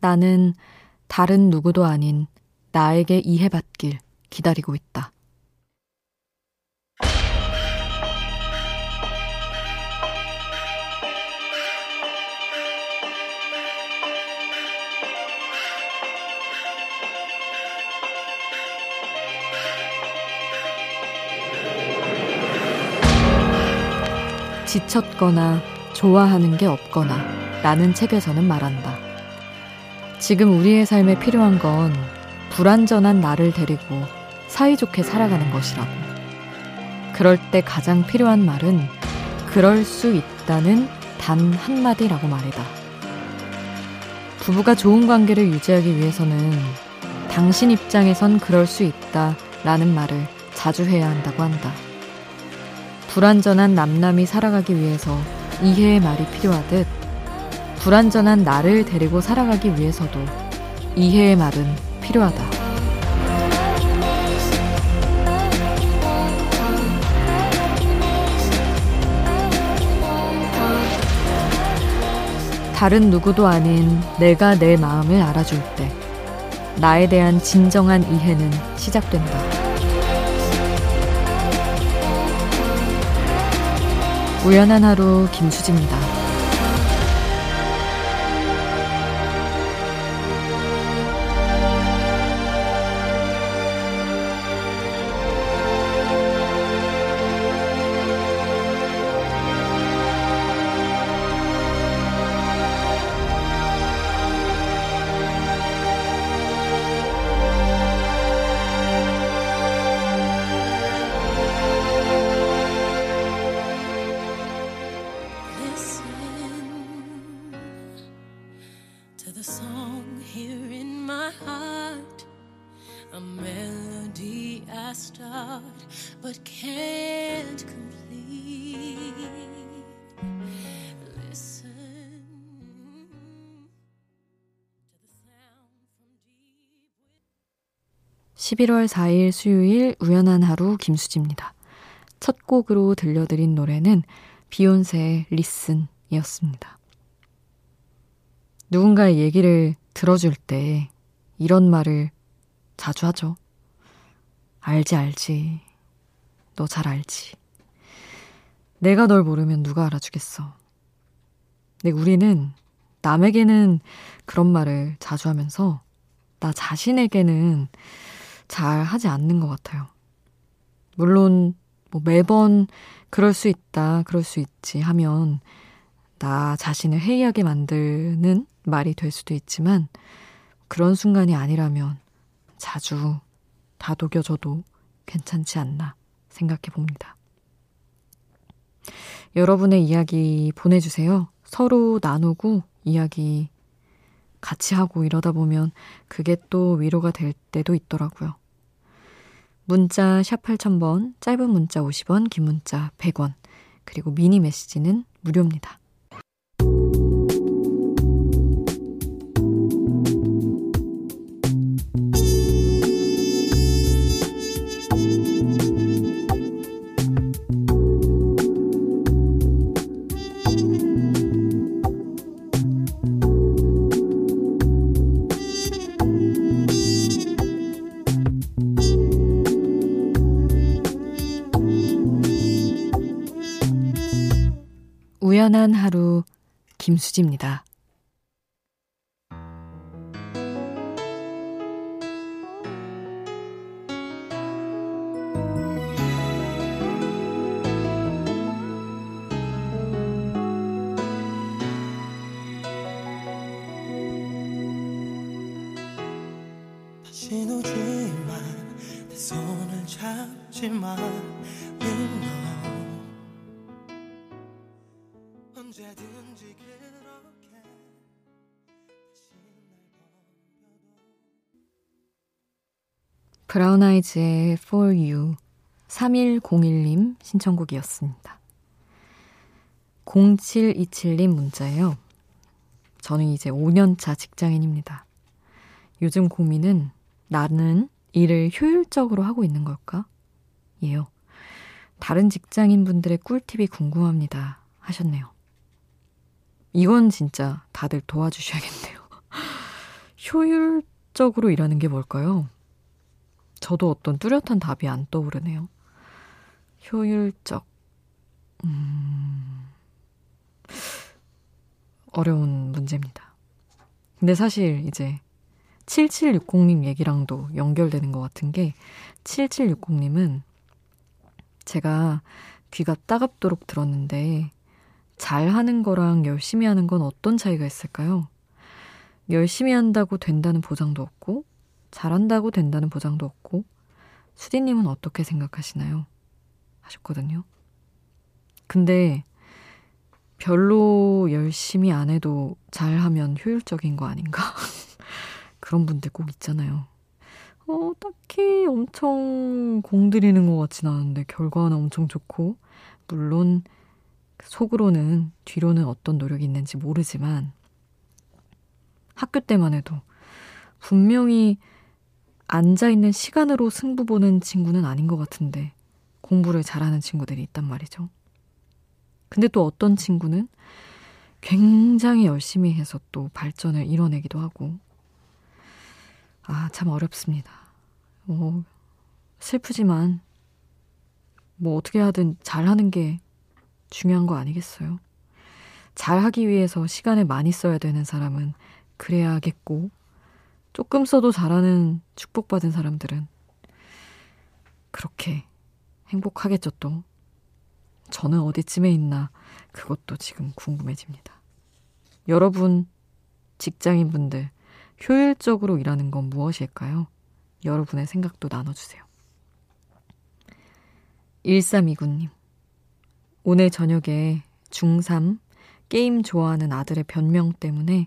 나는 다른 누구도 아닌 나에게 이해받길 기다리고 있다. 지쳤거나 좋아하는 게 없거나 라는 책에서는 말한다. 지금 우리의 삶에 필요한 건 불완전한 나를 데리고 사이좋게 살아가는 것이라고. 그럴 때 가장 필요한 말은 그럴 수 있다는 단 한마디라고 말이다. 부부가 좋은 관계를 유지하기 위해서는 당신 입장에선 그럴 수 있다 라는 말을 자주 해야 한다고 한다. 불완전한 남남이 살아가기 위해서 이해의 말이 필요하듯 불완전한 나를 데리고 살아가기 위해서도 이해의 말은 필요하다. 다른 누구도 아닌 내가 내 마음을 알아줄 때 나에 대한 진정한 이해는 시작된다. 우연한 하루 김수지입니다. 11월 4일 수요일 우연한 하루 김수지입니다. 첫 곡으로 들려드린 노래는 비욘세의 리슨이었습니다. 누군가의 얘기를 들어줄 때 이런 말을 자주 하죠. 알지, 알지. 너 잘 알지. 내가 널 모르면 누가 알아주겠어. 근데 우리는 남에게는 그런 말을 자주 하면서 나 자신에게는 잘 하지 않는 것 같아요. 물론, 뭐 매번 그럴 수 있다, 그럴 수 있지 하면 나 자신을 회의하게 만드는 말이 될 수도 있지만 그런 순간이 아니라면 자주 다독여줘도 괜찮지 않나 생각해 봅니다. 여러분의 이야기 보내주세요. 서로 나누고 이야기 같이 하고 이러다 보면 그게 또 위로가 될 때도 있더라고요. 문자 샵 8000번, 짧은 문자 50원, 긴 문자 100원, 그리고 미니 메시지는 무료입니다. 우연한 하루 김수지입니다. 오지만 내 손을 잡지 마언 브라운 아이즈의 For You 3101님 신청곡이었습니다. 0727님 문자예요. 저는 이제 5년차 직장인입니다. 요즘 고민은 나는 일을 효율적으로 하고 있는 걸까? 예요. 다른 직장인 분들의 꿀팁이 궁금합니다. 하셨네요. 이건 진짜 다들 도와주셔야겠네요. 효율적으로 일하는 게 뭘까요? 저도 어떤 뚜렷한 답이 안 떠오르네요. 효율적. 음, 어려운 문제입니다. 근데 사실 이제 7760님 얘기랑도 연결되는 것 같은 게 7760님은 제가 귀가 따갑도록 들었는데 잘 하는 거랑 열심히 하는 건 어떤 차이가 있을까요? 열심히 한다고 된다는 보장도 없고 잘한다고 된다는 보장도 없고 수디님은 어떻게 생각하시나요? 하셨거든요. 근데 별로 열심히 안 해도 잘하면 효율적인 거 아닌가? 그런 분들 꼭 있잖아요. 어, 딱히 엄청 공들이는 것 같진 않은데 결과는 엄청 좋고 물론 속으로는 뒤로는 어떤 노력이 있는지 모르지만 학교 때만 해도 분명히 앉아있는 시간으로 승부 보는 친구는 아닌 것 같은데 공부를 잘하는 친구들이 있단 말이죠. 근데 또 어떤 친구는 굉장히 열심히 해서 또 발전을 이뤄내기도 하고 아, 참 어렵습니다. 뭐, 슬프지만, 뭐, 어떻게 하든 잘하는 게 중요한 거 아니겠어요? 잘하기 위해서 시간을 많이 써야 되는 사람은 그래야겠고, 조금 써도 잘하는 축복받은 사람들은 그렇게 행복하겠죠, 또. 저는 어디쯤에 있나, 그것도 지금 궁금해집니다. 여러분, 직장인분들, 효율적으로 일하는 건 무엇일까요? 여러분의 생각도 나눠주세요. 1329님. 오늘 저녁에 중3 게임 좋아하는 아들의 변명 때문에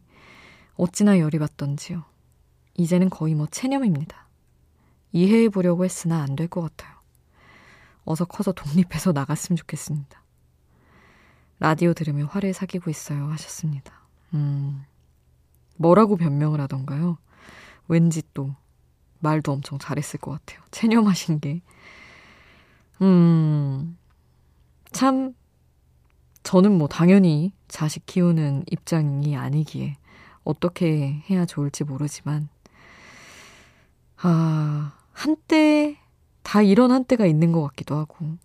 어찌나 열이 받던지요. 이제는 거의 뭐 체념입니다. 이해해 보려고 했으나 안 될 것 같아요. 어서 커서 독립해서 나갔으면 좋겠습니다. 라디오 들으며 화를 사귀고 있어요 하셨습니다. 음, 뭐라고 변명을 하던가요? 왠지 또 말도 엄청 잘했을 것 같아요. 체념하신 게. 음, 참, 저는 뭐 당연히 자식 키우는 입장이 아니기에 어떻게 해야 좋을지 모르지만, 아, 한때, 다 이런 한때가 있는 것 같기도 하고,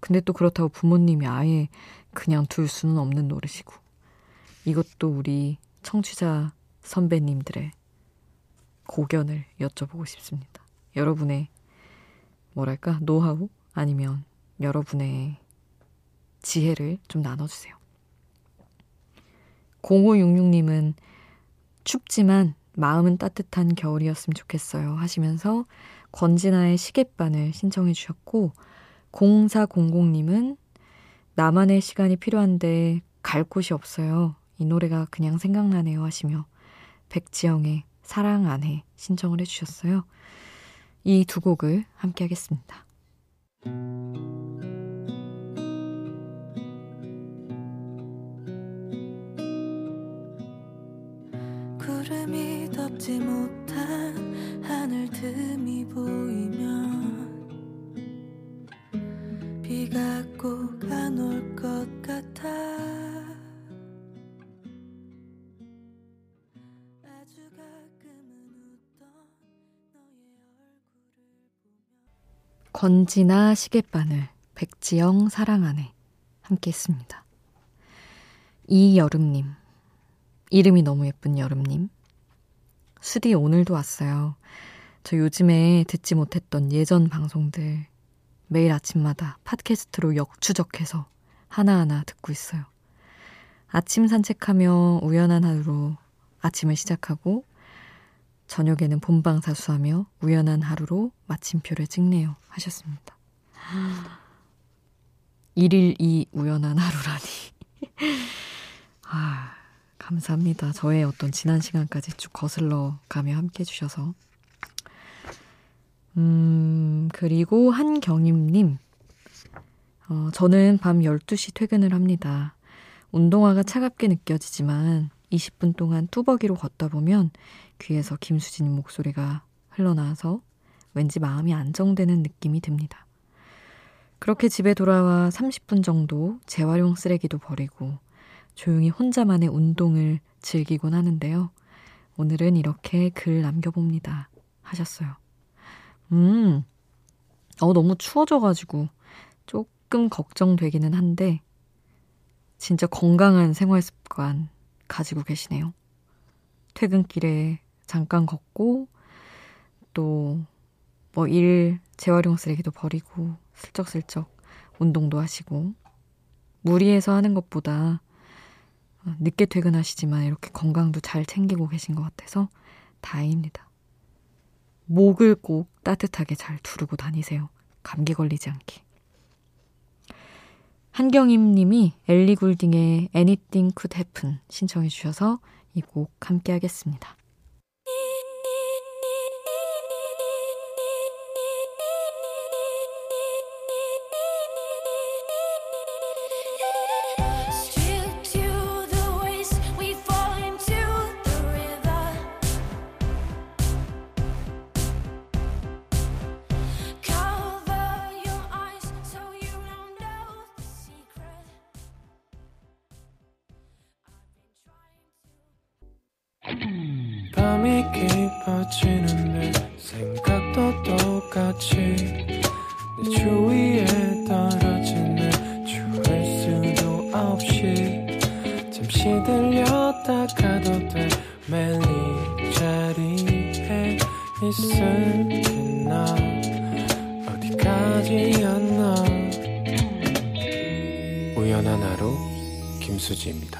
근데 또 그렇다고 부모님이 아예 그냥 둘 수는 없는 노릇이고, 이것도 우리 청취자 선배님들의 고견을 여쭤보고 싶습니다. 여러분의 뭐랄까 노하우 아니면 여러분의 지혜를 좀 나눠주세요. 0566님은 춥지만 마음은 따뜻한 겨울이었으면 좋겠어요 하시면서 권진아의 시계반을 신청해 주셨고 0400님은 나만의 시간이 필요한데 갈 곳이 없어요. 이 노래가 그냥 생각나네요 하시며 백지영의 사랑 안 해 신청을 해주셨어요. 이 두 곡을 함께 하겠습니다. 구름이 덮지 못한 하늘 틈이 보이면 비가 꼭 안 올 것 같아 권지나 시계바늘, 백지영 사랑 안에 함께 했습니다. 이여름님. 이름이 너무 예쁜 여름님. 수디 오늘도 왔어요. 저 요즘에 듣지 못했던 예전 방송들 매일 아침마다 팟캐스트로 역추적해서 하나하나 듣고 있어요. 아침 산책하며 우연한 하루로 아침을 시작하고 저녁에는 본방사수하며 우연한 하루로 마침표를 찍네요. 하셨습니다. 1일 2 우연한 하루라니. 아, 감사합니다. 저의 어떤 지난 시간까지 쭉 거슬러 가며 함께 해주셔서. 음, 그리고 한경임님. 어, 저는 밤 12시 퇴근을 합니다. 운동화가 차갑게 느껴지지만 20분 동안 뚜벅이로 걷다 보면 귀에서 김수진 목소리가 흘러나와서 왠지 마음이 안정되는 느낌이 듭니다. 그렇게 집에 돌아와 30분 정도 재활용 쓰레기도 버리고 조용히 혼자만의 운동을 즐기곤 하는데요. 오늘은 이렇게 글 남겨봅니다. 하셨어요. 음, 어, 너무 추워져가지고 조금 걱정되기는 한데, 진짜 건강한 생활 습관 가지고 계시네요. 퇴근길에 잠깐 걷고, 또, 뭐 일, 재활용 쓰레기도 버리고, 슬쩍슬쩍 운동도 하시고, 무리해서 하는 것보다 늦게 퇴근하시지만 이렇게 건강도 잘 챙기고 계신 것 같아서 다행입니다. 목을 꼭 따뜻하게 잘 두르고 다니세요. 감기 걸리지 않게. 한경임 님이 엘리 굴딩의 Anything Could Happen 신청해 주셔서 이 곡 함께 하겠습니다. 들렸다 가도 돼. 매일 이 자리에 있을게 나 어디까지였나. 우연한 하루 김수지입니다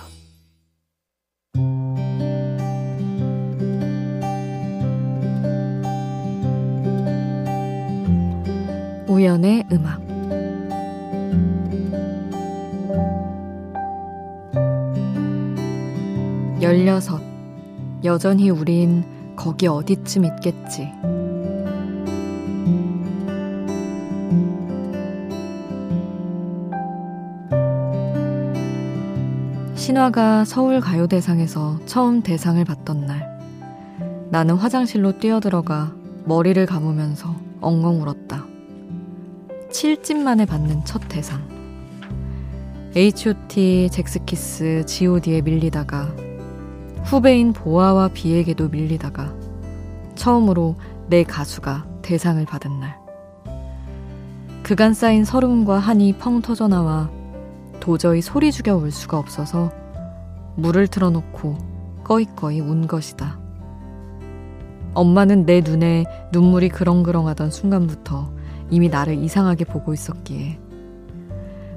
여전히 우린 거기 어디쯤 있겠지. 신화가 서울 가요대상에서 처음 대상을 받던 날, 나는 화장실로 뛰어들어가 머리를 감으면서 엉엉 울었다. 7집 만에 받는 첫 대상. H.O.T, 잭스키스, G.O.D에 밀리다가 후배인 보아와 비에게도 밀리다가 처음으로 내 가수가 대상을 받은 날. 그간 쌓인 서름과 한이 펑 터져 나와 도저히 소리 죽여 울 수가 없어서 물을 틀어놓고 꺼이꺼이 운 것이다. 엄마는 내 눈에 눈물이 그렁그렁하던 순간부터 이미 나를 이상하게 보고 있었기에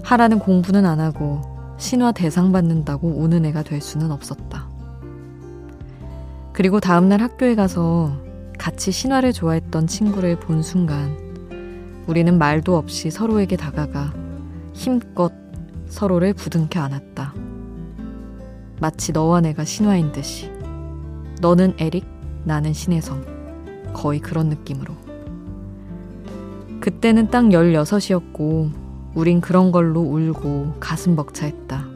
하라는 공부는 안 하고 신화 대상 받는다고 우는 애가 될 수는 없었다. 그리고 다음날 학교에 가서 같이 신화를 좋아했던 친구를 본 순간 우리는 말도 없이 서로에게 다가가 힘껏 서로를 부둥켜 안았다. 마치 너와 내가 신화인 듯이. 너는 에릭, 나는 신혜성. 거의 그런 느낌으로. 그때는 딱 16이었고, 우린 그런 걸로 울고 가슴 벅차했다.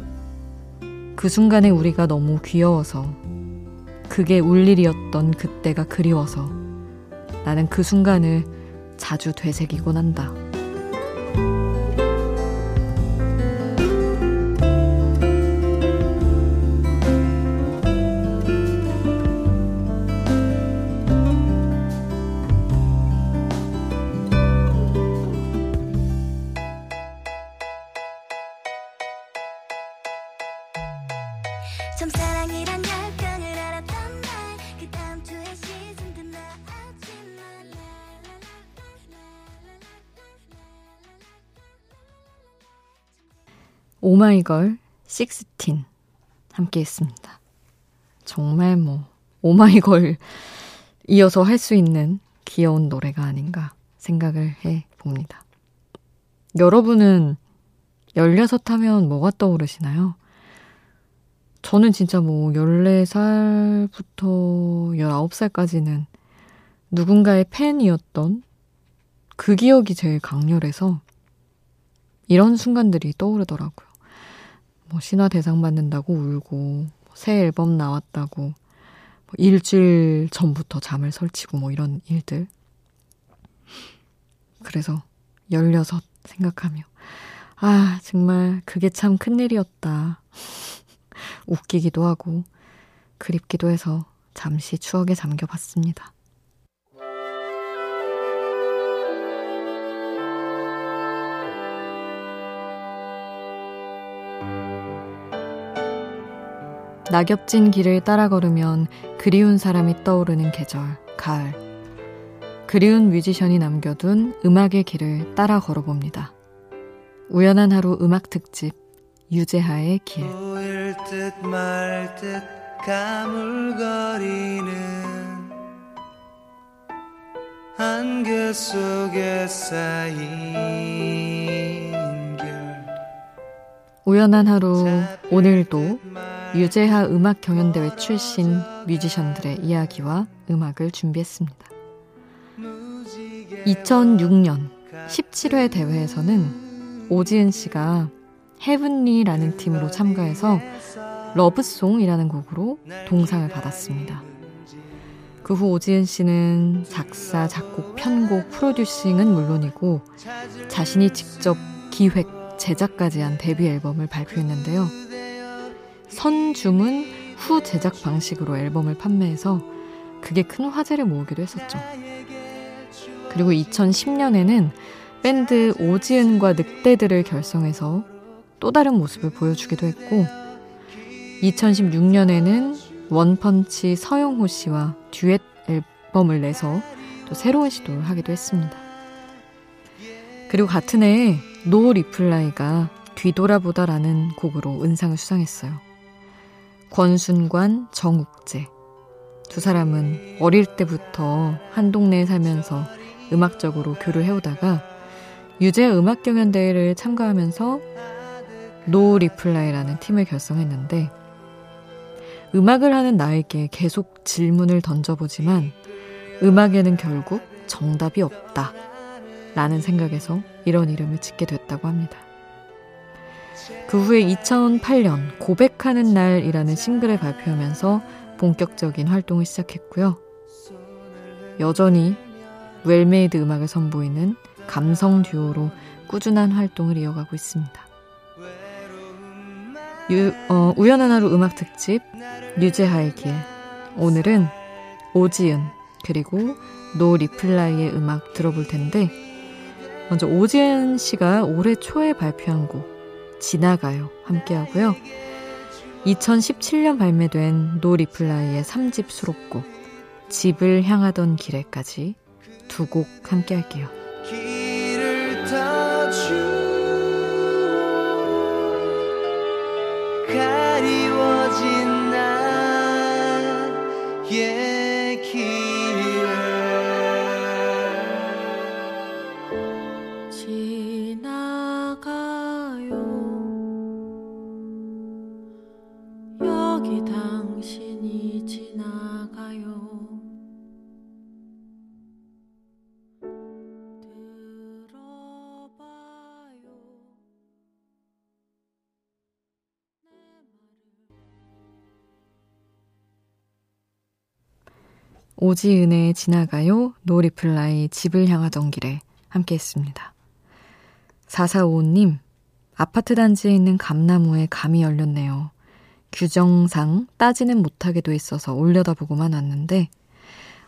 그 순간에 우리가 너무 귀여워서, 그게 울 일이었던 그때가 그리워서, 나는 그 순간을 자주 되새기곤 한다. 오마이걸 16 함께 했습니다. 정말 뭐 오마이걸 이어서 할 수 있는 귀여운 노래가 아닌가 생각을 해 봅니다. 여러분은 16 하면 뭐가 떠오르시나요? 저는 진짜 뭐 14살부터 19살까지는 누군가의 팬이었던 그 기억이 제일 강렬해서 이런 순간들이 떠오르더라고요. 뭐 신화 대상 받는다고 울고 뭐새 앨범 나왔다고 뭐 일주일 전부터 잠을 설치고 뭐 이런 일들. 그래서 16 생각하며 아 정말 그게 참 큰일이었다. 웃기기도 하고 그립기도 해서 잠시 추억에 잠겨봤습니다. 낙엽진 길을 따라 걸으면 그리운 사람이 떠오르는 계절, 가을. 그리운 뮤지션이 남겨둔 음악의 길을 따라 걸어봅니다. 우연한 하루 음악 특집, 유재하의 길. 보일 듯 말 듯 가물거리는 안개 속에 쌓인 우연한 하루 오늘도 유재하 음악 경연대회 출신 뮤지션들의 이야기와 음악을 준비했습니다. 2006년 17회 대회에서는 오지은 씨가 헤븐리라는 팀으로 참가해서 Love Song이라는 곡으로 동상을 받았습니다. 그 후 오지은 씨는 작사, 작곡, 편곡, producing은 물론이고 자신이 직접 기획, 제작까지 한 데뷔 앨범을 발표했는데요. 선주문 후 제작 방식으로 앨범을 판매해서 그게 큰 화제를 모으기도 했었죠. 그리고 2010년에는 밴드 오지은과 늑대들을 결성해서 또 다른 모습을 보여주기도 했고 2016년에는 원펀치 서영호 씨와 듀엣 앨범을 내서 또 새로운 시도를 하기도 했습니다. 그리고 같은 해에 노 리플라이가 뒤돌아보다라는 곡으로 은상을 수상했어요. 권순관, 정욱재. 두 사람은 어릴 때부터 한 동네에 살면서 음악적으로 교류를 해오다가 유재하 음악 경연 대회를 참가하면서 노 리플라이라는 팀을 결성했는데 음악을 하는 나에게 계속 질문을 던져보지만 음악에는 결국 정답이 없다. 라는 생각에서 이런 이름을 짓게 됐다고 합니다. 그 후에 2008년 고백하는 날이라는 싱글을 발표하면서 본격적인 활동을 시작했고요. 여전히 well-made 음악을 선보이는 감성 듀오로 꾸준한 활동을 이어가고 있습니다. 유, 어, 우연한 하루 음악 특집 유재하의 길 오늘은 오지은 그리고 노 리플라이의 음악 들어볼 텐데 먼저 오지은 씨가 올해 초에 발표한 곡 지나가요 함께 하고요. 2017년 발매된 노 리플라이의 3집 수록곡 집을 향하던 길에까지 두 곡 함께 할게요. 가리워진 나의 오지은의 지나가요, 노리플라이 집을 향하던 길에 함께 했습니다. 4455님, 아파트 단지에 있는 감나무에 감이 열렸네요. 규정상 따지는 못하게 돼 있어서 올려다보고만 왔는데,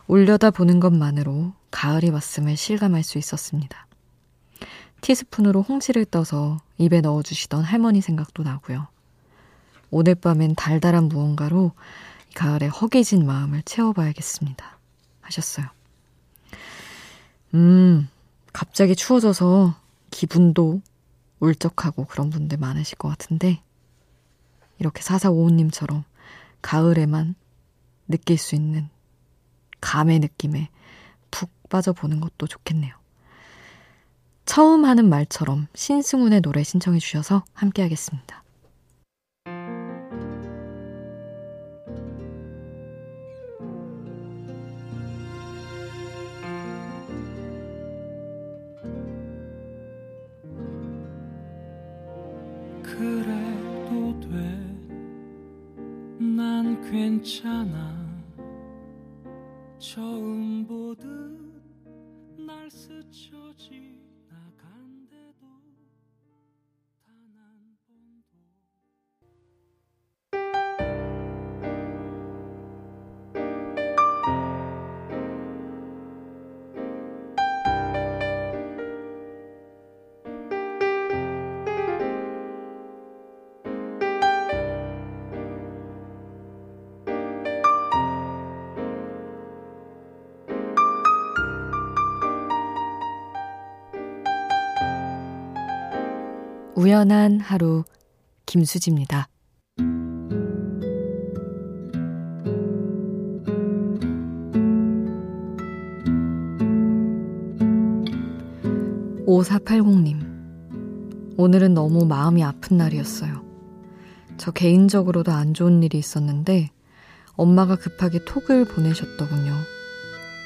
올려다보는 것만으로 가을이 왔음을 실감할 수 있었습니다. 티스푼으로 홍시를 떠서 입에 넣어주시던 할머니 생각도 나고요. 오늘 밤엔 달달한 무언가로 가을에 허기진 마음을 채워봐야겠습니다. 하셨어요. 음, 갑자기 추워져서 기분도 울적하고 그런 분들 많으실 것 같은데, 이렇게 사사오오님처럼 가을에만 느낄 수 있는 감의 느낌에 푹 빠져보는 것도 좋겠네요. 처음 하는 말처럼 신승훈의 노래 신청해 주셔서 함께 하겠습니다. 괜찮 우연한 하루 김수지입니다. 5480님. 오늘은 너무 마음이 아픈 날이었어요. 저 개인적으로도 안 좋은 일이 있었는데 엄마가 급하게 톡을 보내셨더군요.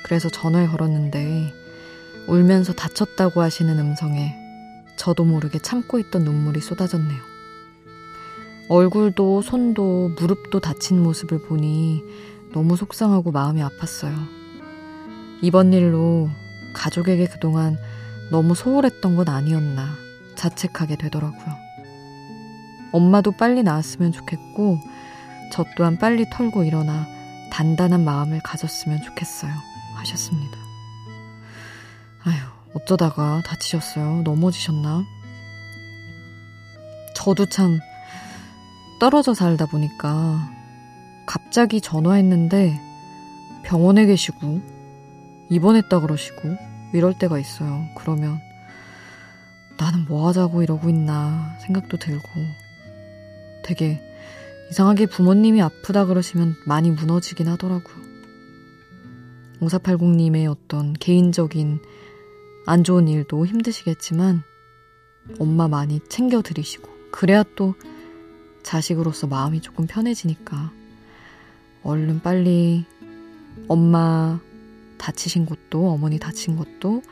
그래서 전화를 걸었는데 울면서 다쳤다고 하시는 음성에 저도 모르게 참고 있던 눈물이 쏟아졌네요. 얼굴도 손도 무릎도 다친 모습을 보니 너무 속상하고 마음이 아팠어요. 이번 일로 가족에게 그동안 너무 소홀했던 건 아니었나 자책하게 되더라고요. 엄마도 빨리 나았으면 좋겠고, 저 또한 빨리 털고 일어나 단단한 마음을 가졌으면 좋겠어요. 하셨습니다. 아휴, 어쩌다가 다치셨어요? 넘어지셨나? 저도 참 떨어져 살다 보니까 갑자기 전화했는데 병원에 계시고 입원했다 그러시고 이럴 때가 있어요. 그러면 나는 뭐 하자고 이러고 있나 생각도 들고 되게 이상하게 부모님이 아프다 그러시면 많이 무너지긴 하더라고요. 5480님의 어떤 개인적인 안 좋은 일도 힘드시겠지만 엄마 많이 챙겨드리시고 그래야 또 자식으로서 마음이 조금 편해지니까 얼른 빨리 엄마 다치신 것도 어머니 다친 것도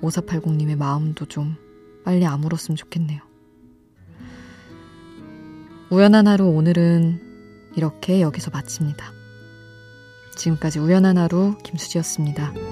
5480님의 마음도 좀 빨리 아물었으면 좋겠네요. 우연한 하루 오늘은 이렇게 여기서 마칩니다. 지금까지 우연한 하루 김수지였습니다.